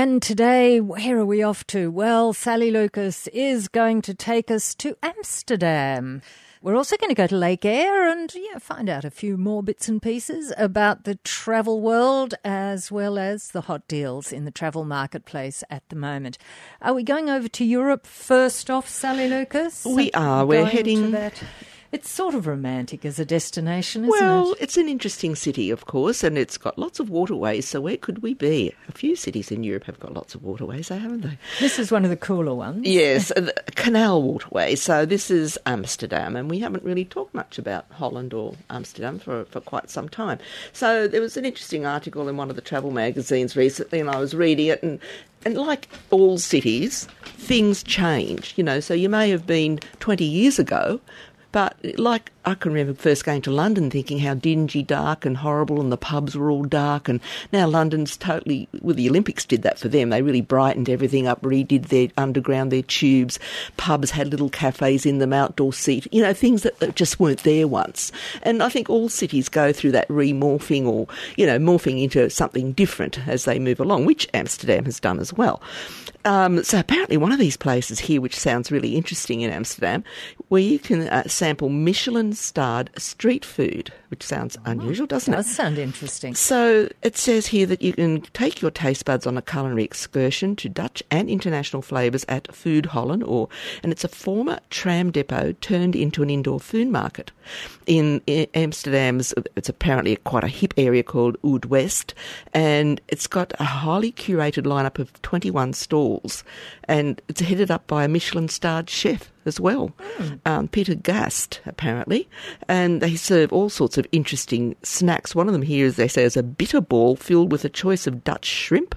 And today, where are we off to? Well, Sally Lucas is going to take us to Amsterdam. We're also going to go to Lake Eyre and yeah, find out a few more bits and pieces about the travel world as well as the hot deals in the travel marketplace at the moment. Are we going over to Europe first off, Sally Lucas? We are. We're heading. It's sort of romantic as a destination, isn't well, it? Well, it's an interesting city, of course, and it's got lots of waterways. So where could we be? A few cities in Europe have got lots of waterways, eh, haven't they? This is one of the cooler ones. Yes, canal waterway. So this is Amsterdam, and we haven't really talked much about Holland or Amsterdam for, for quite some time. So there was an interesting article in one of the travel magazines recently, and I was reading it, and and like all cities, things change, you know. So you may have been 20 years ago, but like I can remember first going to London thinking how dingy, dark, and horrible, and the pubs were all dark. And now London's totally, well, the Olympics did that for them. They really brightened everything up, redid their underground, their tubes. Pubs had little cafes in them, outdoor seat, you know, things that just weren't there once. And I think all cities go through that remorphing or, you know, morphing into something different as they move along, which Amsterdam has done as well. Um, so apparently, one of these places here, which sounds really interesting in Amsterdam, where you can uh, sample Michelin starred street food, which sounds oh, unusual, doesn't does it? Does sound interesting. So it says here that you can take your taste buds on a culinary excursion to Dutch and international flavours at Foodhallen, or and it's a former tram depot turned into an indoor food market. In, in Amsterdam's, it's apparently quite a hip area called Oud West, and it's got a highly curated lineup of 21 stalls, and it's headed up by a Michelin-starred chef as well, mm. um, Peter Gast, apparently. And they serve all sorts of interesting snacks. One of them here, as they say, is a bitter ball filled with a choice of Dutch shrimp,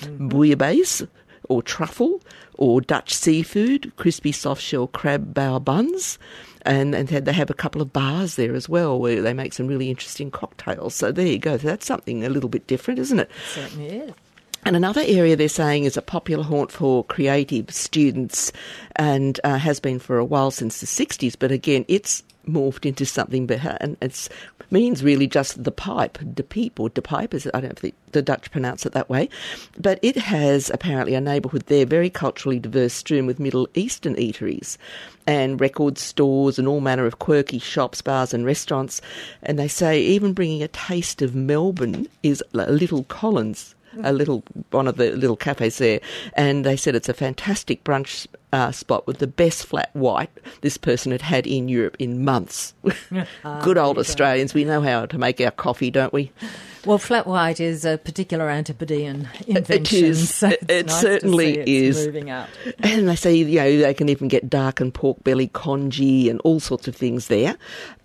mm-hmm. bouillabaisse, or truffle, or Dutch seafood, crispy soft shell crab bao buns. And, and they have a couple of bars there as well where they make some really interesting cocktails. So there you go. That's something a little bit different, isn't it? it certainly is. And another area they're saying is a popular haunt for creative students and uh, has been for a while since the 60s, but again, it's morphed into something better and it means really just the pipe, de peep or de pipe, as I don't think the Dutch pronounce it that way. But it has apparently a neighbourhood there, very culturally diverse, strewn with Middle Eastern eateries and record stores and all manner of quirky shops, bars, and restaurants. And they say even bringing a taste of Melbourne is Little Collins a little one of the little cafes there, and they said it's a fantastic brunch uh, spot with the best flat white this person had had in Europe in months. Good old Australians, we know how to make our coffee, don't we? Well, flat white is a particular Antipodean invention. It is. So it nice certainly is. Moving up. And they say, you know, they can even get dark and pork belly congee and all sorts of things there.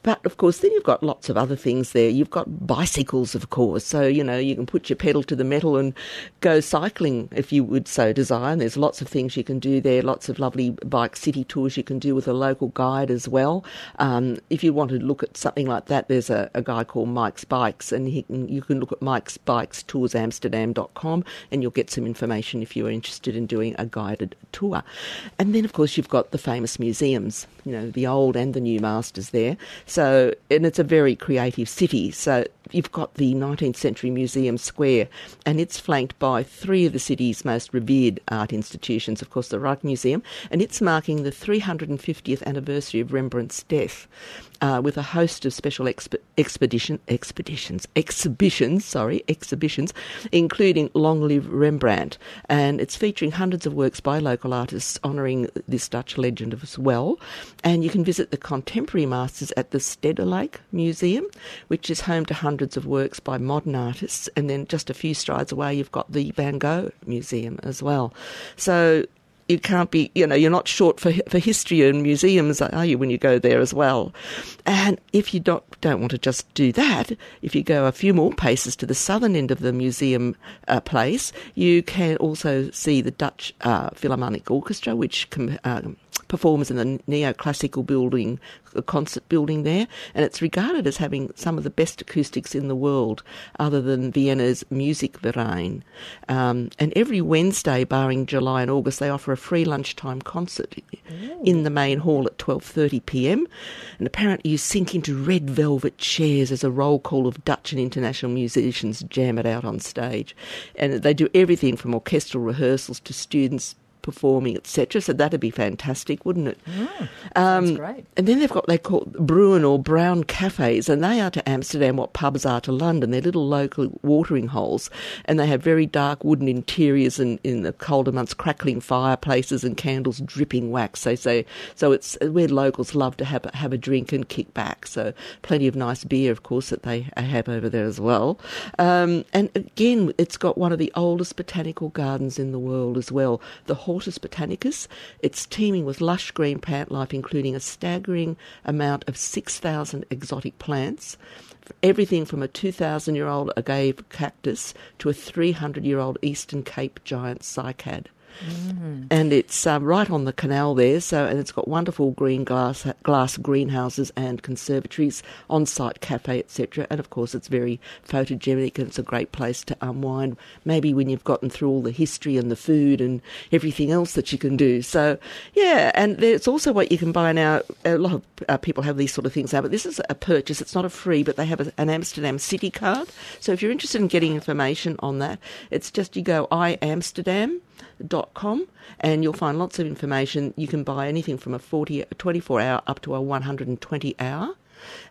But of course, then you've got lots of other things there. You've got bicycles, of course. So, you know, you can put your pedal to the metal and go cycling if you would so desire. And there's lots of things you can do there, lots of lovely bike city tours you can do with a local guide as well. Um, if you want to look at something like that, there's a, a guy called Mike's Bikes, and he can, you can look at Mike's Bikes Tours Toursamsterdam.com and you'll get some information if you're interested in doing a guided tour. And then, of course, you've got the famous museums, you know, the old and the new masters there. So, and it's a very creative city. So you've got the 19th Century Museum Square, and it's flanked by three of the city's most revered art institutions. Of course, the Rijksmuseum, and it's marking the 350th anniversary of Rembrandt's death uh, with a host of special exp- expedition expeditions exhibitions sorry exhibitions including Long Live Rembrandt and it's featuring hundreds of works by local artists honouring this Dutch legend as well and you can visit the contemporary masters at the Stedelijk Museum which is home to hundreds of works by modern artists and then just a few strides away you've got the Van Gogh Museum as well so you can't be, you know, you're not short for for history and museums, are you, when you go there as well? And if you don't don't want to just do that, if you go a few more paces to the southern end of the museum uh, place, you can also see the Dutch uh, Philharmonic Orchestra, which com- uh, performers in the neoclassical building, the concert building there, and it's regarded as having some of the best acoustics in the world, other than Vienna's Musikverein. Um, and every Wednesday, barring July and August, they offer a free lunchtime concert Ooh. in the main hall at 12:30 p.m. And apparently, you sink into red velvet chairs as a roll call of Dutch and international musicians jam it out on stage, and they do everything from orchestral rehearsals to students performing, etc. So that'd be fantastic, wouldn't it? Mm, um, great. And then they've got they call Bruin or brown cafes, and they are to Amsterdam what pubs are to London. They're little local watering holes, and they have very dark wooden interiors and in the colder months crackling fireplaces and candles dripping wax. They say so. It's where locals love to have have a drink and kick back. So plenty of nice beer, of course, that they have over there as well. Um, and again, it's got one of the oldest botanical gardens in the world as well. The Hortus botanicus. It's teeming with lush green plant life, including a staggering amount of 6,000 exotic plants. Everything from a 2,000 year old agave cactus to a 300 year old Eastern Cape giant cycad. Mm. And it's uh, right on the canal there, so and it's got wonderful green glass glass greenhouses and conservatories, on-site cafe, etc. And of course, it's very photogenic and it's a great place to unwind. Maybe when you've gotten through all the history and the food and everything else that you can do. So yeah, and it's also what you can buy now. A lot of uh, people have these sort of things now, but this is a purchase. It's not a free, but they have a, an Amsterdam City card. So if you're interested in getting information on that, it's just you go I Amsterdam com, and you'll find lots of information. You can buy anything from a 40, 24 hour up to a 120 hour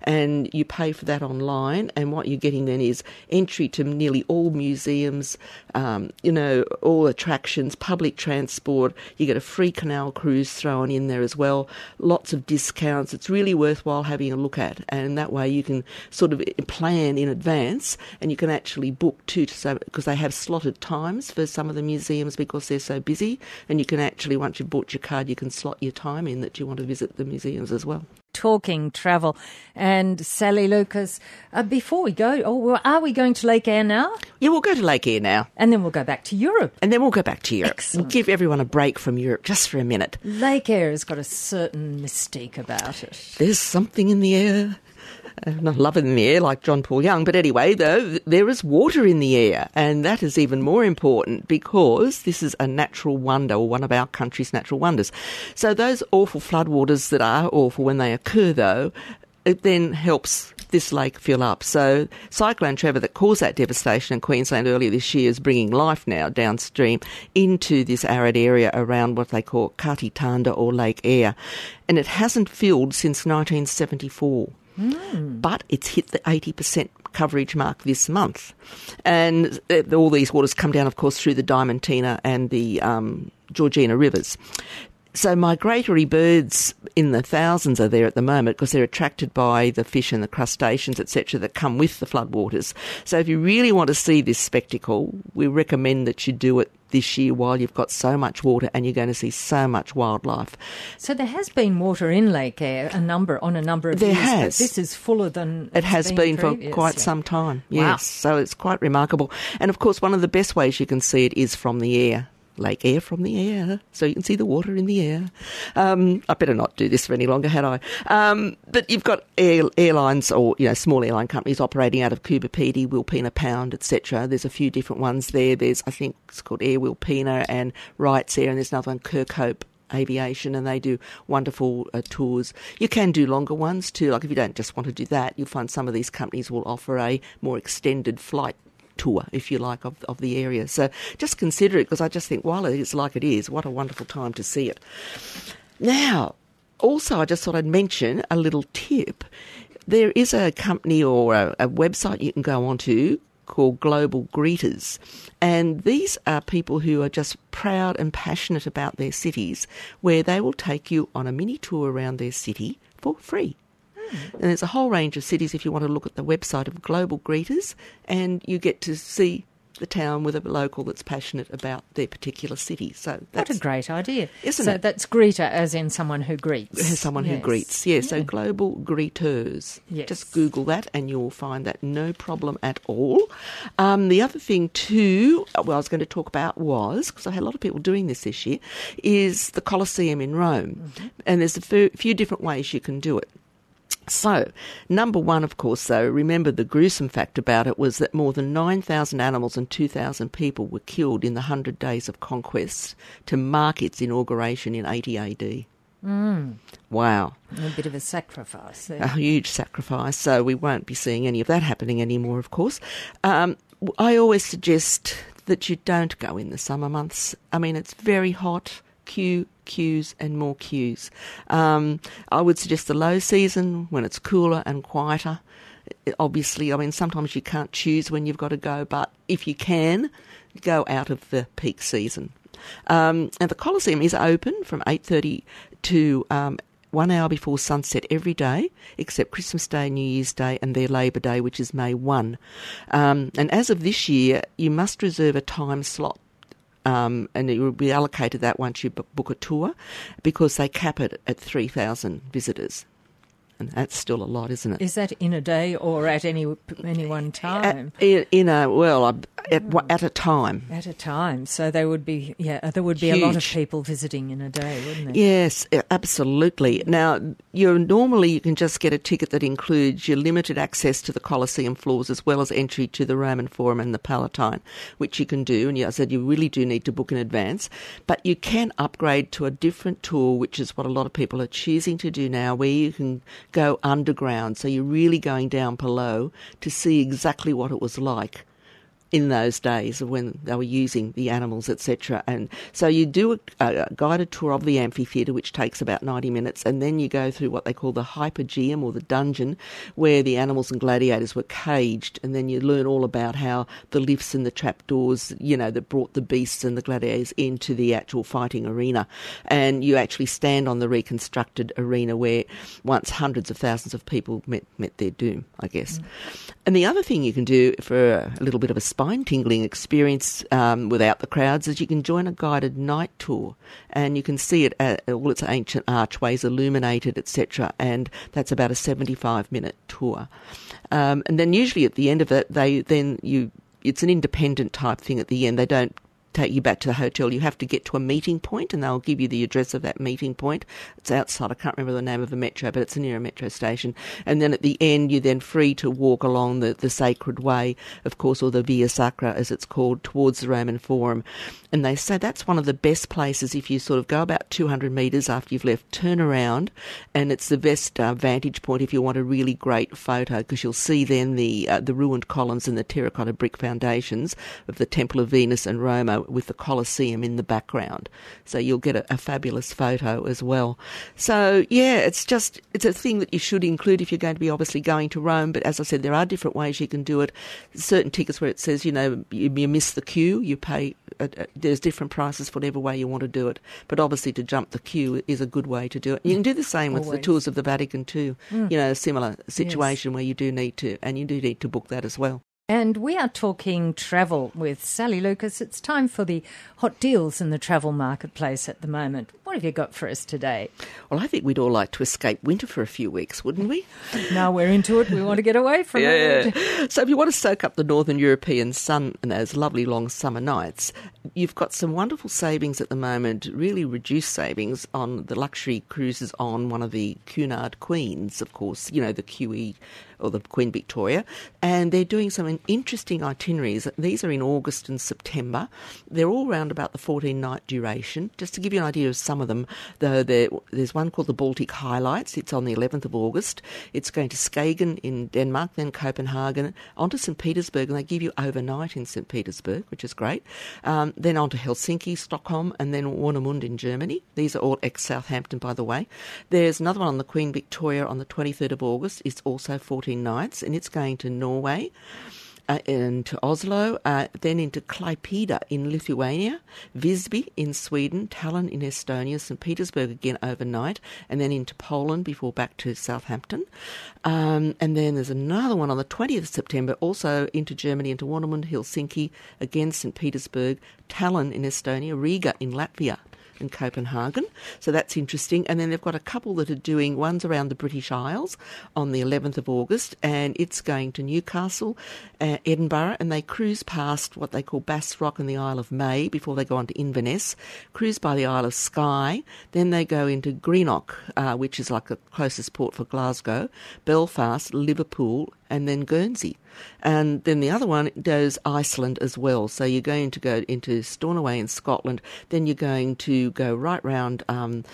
and you pay for that online. And what you're getting then is entry to nearly all museums, um, you know, all attractions, public transport. You get a free canal cruise thrown in there as well. Lots of discounts. It's really worthwhile having a look at, and that way you can sort of plan in advance, and you can actually book too, because they have slotted times for some of the museums because they're so busy, and you can actually once you've bought your card, you can slot your time in that you want to visit the museums as well talking travel. And Sally Lucas, uh, before we go, oh, well, are we going to Lake Eyre now? Yeah, we'll go to Lake Eyre now. And then we'll go back to Europe. And then we'll go back to Europe. Excellent. And give everyone a break from Europe just for a minute. Lake Eyre has got a certain mystique about it. There's something in the air not love in the air like John Paul Young, but anyway, though, there is water in the air, and that is even more important because this is a natural wonder, or one of our country's natural wonders. So those awful floodwaters that are awful when they occur, though, it then helps this lake fill up. So Cyclone Trevor that caused that devastation in Queensland earlier this year is bringing life now downstream into this arid area around what they call Kati Thanda or Lake Eyre. And it hasn't filled since 1974. Mm. But it's hit the 80% coverage mark this month. And all these waters come down, of course, through the Diamantina and the um, Georgina rivers. So migratory birds in the thousands are there at the moment because they're attracted by the fish and the crustaceans, etc., that come with the floodwaters. So if you really want to see this spectacle, we recommend that you do it this year while you've got so much water and you're going to see so much wildlife. So there has been water in Lake Eyre a number on a number of there years. Has. this is fuller than it has been, been for quite some time. Yes, wow. so it's quite remarkable. And of course, one of the best ways you can see it is from the air. Lake air from the air, so you can see the water in the air. Um, I better not do this for any longer, had I? Um, but you've got air, airlines or you know small airline companies operating out of Coober Pedy, Wilpena Pound, etc. There's a few different ones there. There's I think it's called Air Wilpena and Wrights Air, and there's another one Kirkhope aviation and they do wonderful uh, tours. You can do longer ones too. Like if you don't just want to do that, you'll find some of these companies will offer a more extended flight tour, if you like, of, of the area. So just consider it because I just think while it is like it is, what a wonderful time to see it. Now, also, I just thought I'd mention a little tip. There is a company or a, a website you can go onto called Global Greeters. And these are people who are just proud and passionate about their cities, where they will take you on a mini tour around their city for free. And there's a whole range of cities if you want to look at the website of Global Greeters, and you get to see the town with a local that's passionate about their particular city. So that's What a great idea. Isn't so it? that's greeter as in someone who greets. someone who Yes. greets. Yeah, so global greeters. Yes. Just Google that and you'll find that no problem at all. Um, the other thing too, uh, well, I was going to talk about was because I had a lot of people doing this this year, is the Colosseum in Rome, and there's a few, few different ways you can do it. So, number one, of course, though, remember the gruesome fact about it was that more than 9,000 animals and 2,000 people were killed in the 100 days of conquest to mark its inauguration in 80 AD. Wow, A bit of a sacrifice there. a huge sacrifice. So, we won't be seeing any of that happening anymore, of course. Um, I always suggest that you don't go in the summer months. I mean, it's very hot. Queue, queues, and more queues. Um, I would suggest the low season when it's cooler and quieter. Obviously, I mean, sometimes you can't choose when you've got to go, but if you can, go out of the peak season. Um, and the Coliseum is open from 8.30 to um, one hour before sunset every day, except Christmas Day, New Year's Day, and their Labour Day, which is May 1. Um, and as of this year, you must reserve a time slot um, and it will be allocated that once you book a tour because they cap it at 3,000 visitors. And that's still a lot, isn't it? Is that in a day or at any any one time? At, in, a, well, at, wa- at a time. At a time, so there would be yeah, there would be a lot of people visiting in a day, wouldn't there? Yes, absolutely. Now, you're normally you can just get a ticket that includes your limited access to the Colosseum floors as well as entry to the Roman Forum and the Palatine, which you can do. And yeah, I said you really do need to book in advance, but you can upgrade to a different tour, which is what a lot of people are choosing to do now, where you can go underground. So you're really going down below to see exactly what it was like in those days when they were using the animals, etc. And so you do a, a guided tour of the amphitheatre, which takes about 90 minutes, and then you go through what they call the hypogeum or the dungeon, where the animals and gladiators were caged, and then you learn all about how the lifts and the trapdoors, you know, that brought the beasts and the gladiators into the actual fighting arena. And you actually stand on the reconstructed arena where once hundreds of thousands of people met, met their doom, I guess. Mm. And the other thing you can do for a little bit of a spine tingling experience um, without the crowds is you can join a guided night tour and you can see it at all its ancient archways illuminated, etc. And that's about a 75 minute tour. Um, and then usually at the end of it, they then you it's an independent type thing at the end. They don't take you back to the hotel. You have to get to a meeting point, and they'll give you the address of that meeting point. It's outside. I can't remember the name of the metro, but it's near a metro station. And then at the end, you're then free to walk along the, the sacred way, of course, or the Via Sacra, as it's called, towards the Roman Forum. And they say that's one of the best places if you sort of go about 200 metres after you've left, turn around, and it's the best uh, vantage point if you want a really great photo because you'll see then the uh, the ruined columns and the terracotta brick foundations of the Temple of Venus and Roma with the Colosseum in the background. So you'll get a, a fabulous photo as well. So yeah, it's just it's a thing that you should include if you're going to be obviously going to Rome. But as I said, there are different ways you can do it. Certain tickets where it says you know you, you miss the queue, you pay. Uh, uh, there's different prices for whatever way you want to do it. But obviously, to jump the queue is a good way to do it. You can do the same with the tours of the Vatican too. You know, a similar situation where you do need to, and you do need to book that as well. And we are talking travel with Sally Lucas. It's time for the hot deals in the travel marketplace at the moment. What have you got for us today? Well, I think we'd all like to escape winter for a few weeks, wouldn't we? Now we're into it. We want to get away from it. So if you want to soak up the northern European sun and those lovely long summer nights, you've got some wonderful savings at the moment, really reduced savings on the luxury cruises on one of the Cunard Queens, of course, you know, the QE or the Queen Victoria, and they're doing some interesting itineraries. These are in August and September. They're all round about the 14 night duration. Just to give you an idea of some of them, though, there, there's one called the Baltic Highlights. It's on the 11th of August. It's going to Skagen in Denmark, then Copenhagen, on to St. Petersburg, and they give you overnight in St. Petersburg, which is great. Um, then on to Helsinki, Stockholm, and then Warnemund in Germany. These are all ex Southampton, by the way. There's another one on the Queen Victoria on the 23rd of August. It's also 14 nights, and it's going to Norway. Uh, into Oslo, uh, then into Klaipeda in Lithuania, Visby in Sweden, Tallinn in Estonia, St. Petersburg again overnight, and then into Poland before back to Southampton. Um, and then there's another one on the 20th of September, also into Germany, into Warnemund, Helsinki, again St. Petersburg, Tallinn in Estonia, Riga in Latvia and Copenhagen. So that's interesting. And then they've got a couple that are doing one's around the British Isles on the 11th of August, and it's going to Newcastle, uh, Edinburgh, and they cruise past what they call Bass Rock and the Isle of May before they go on to Inverness, cruise by the Isle of Skye, then they go into Greenock, uh, which is like the closest port for Glasgow, Belfast, Liverpool, and then Guernsey. And then the other one does Iceland as well. So you're going to go into Stornoway in Scotland, then you're going to go right round um,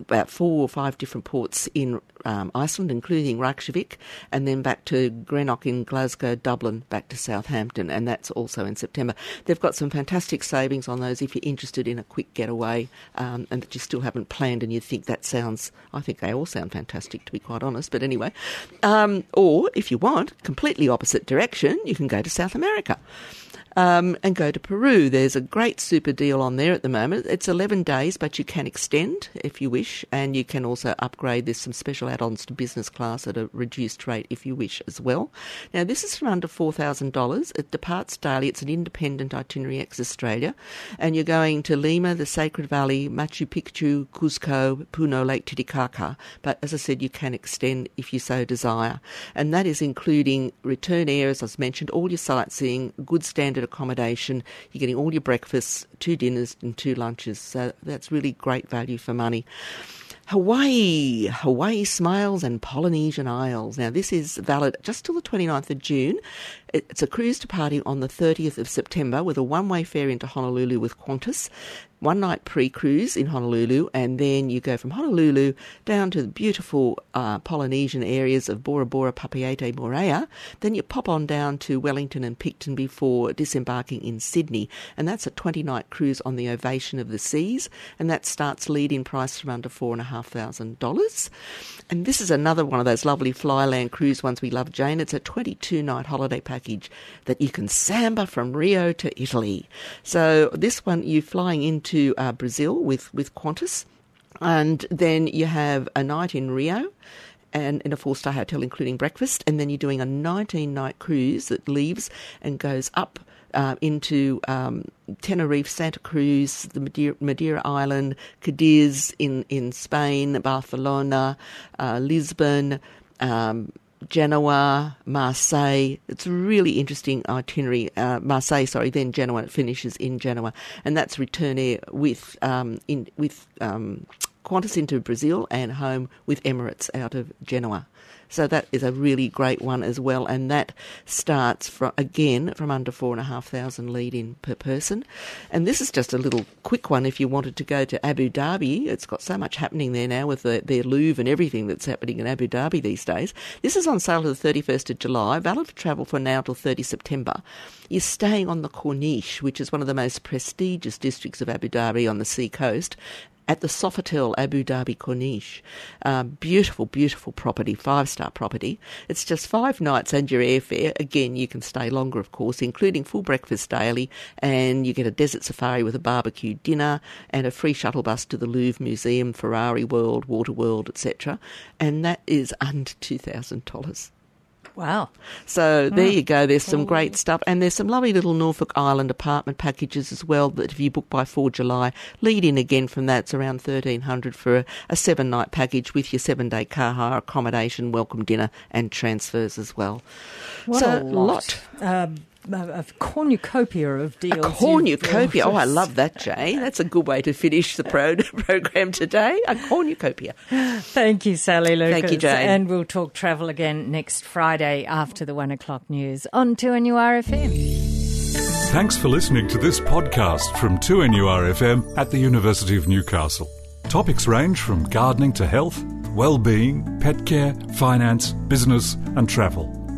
about four or five different ports in um, Iceland, including Reykjavik, and then back to Greenock in Glasgow, Dublin, back to Southampton, and that's also in September. They've got some fantastic savings on those if you're interested in a quick getaway um, and that you still haven't planned and you think that sounds, I think they all sound fantastic to be quite honest, but anyway. Um, or if you want, completely opposite direction, you can go to South America um, and go to Peru. There's a great super deal on there at the moment. It's 11 days, but you can extend if you wish, and you can also upgrade. There's some special add ons to business class at a reduced rate if you wish as well. Now, this is from under $4,000. It departs daily. It's an independent itinerary ex Australia, and you're going to Lima, the Sacred Valley, Machu Picchu, Cuzco, Puno, Lake Titicaca. But as I said, you can extend if you so desire. And that is including return air, as I mentioned, all your sightseeing, good standard accommodation. You're getting all your breakfasts, two dinners, and two lunches. So that's really great value for money. Hawaii, Hawaii Smiles and Polynesian Isles. Now, this is valid just till the 29th of June. It's a cruise departing on the 30th of September with a one way fare into Honolulu with Qantas one night pre-cruise in Honolulu, and then you go from Honolulu down to the beautiful uh, Polynesian areas of Bora Bora, Papeete, Moorea. Then you pop on down to Wellington and Picton before disembarking in Sydney, and that's a 20-night cruise on the Ovation of the Seas, and that starts lead-in price from under four and this is another one of those lovely Flyland cruise ones we love, Jane. It's a 22-night holiday package that you can samba from Rio to Italy. So this one you're flying into uh, Brazil with, with Qantas. And then you have a night in Rio and in a four star hotel, including breakfast. And then you're doing a 19 night cruise that leaves and goes up uh, into um, Tenerife, Santa Cruz, the Madeira, Madeira, Island, Cadiz in, in Spain, Barcelona, uh, Lisbon. Um, Genoa, Marseille. It's a really interesting itinerary. Uh, Marseille, sorry, then Genoa. It finishes in Genoa, and that's return air with um, in with um, Qantas into Brazil and home with Emirates out of Genoa. So that is a really great one as well, and that starts from again from under four and a half thousand lead in per person. And this is just a little quick one if you wanted to go to Abu Dhabi. It's got so much happening there now with the, their Louvre and everything that's happening in Abu Dhabi these days. This is on sale to the 31st of July, valid for travel from now till 30 September. You're staying on the Corniche, which is one of the most prestigious districts of Abu Dhabi on the sea coast, at the Sofitel Abu Dhabi Corniche. Uh, beautiful, beautiful property, five star property. It's just five nights and your airfare. Again, you can stay longer, of course, including full breakfast daily, and you get a desert safari with a barbecue dinner and a free shuttle bus to the Louvre Museum, Ferrari World, Water World, etc. And that is under $2,000. Wow. So there you go. There's some great stuff. And there's some lovely little Norfolk Island apartment packages as well that if you book by 4 July, lead in again from that. It's around 1300 for a, a seven night package with your seven day car hire, accommodation, welcome dinner, and transfers as well. What so, a lot. Um, a cornucopia of deals. A uh, cornucopia. Oh, I love that, Jay. That's a good way to finish the pro- program today. A cornucopia. Thank you, Sally Lucas. Thank you, Jane. And we'll talk travel again next Friday after the one o'clock news on 2NURFM. Thanks for listening to this podcast from 2NURFM at the University of Newcastle. Topics range from gardening to health, well-being, pet care, finance, business and travel.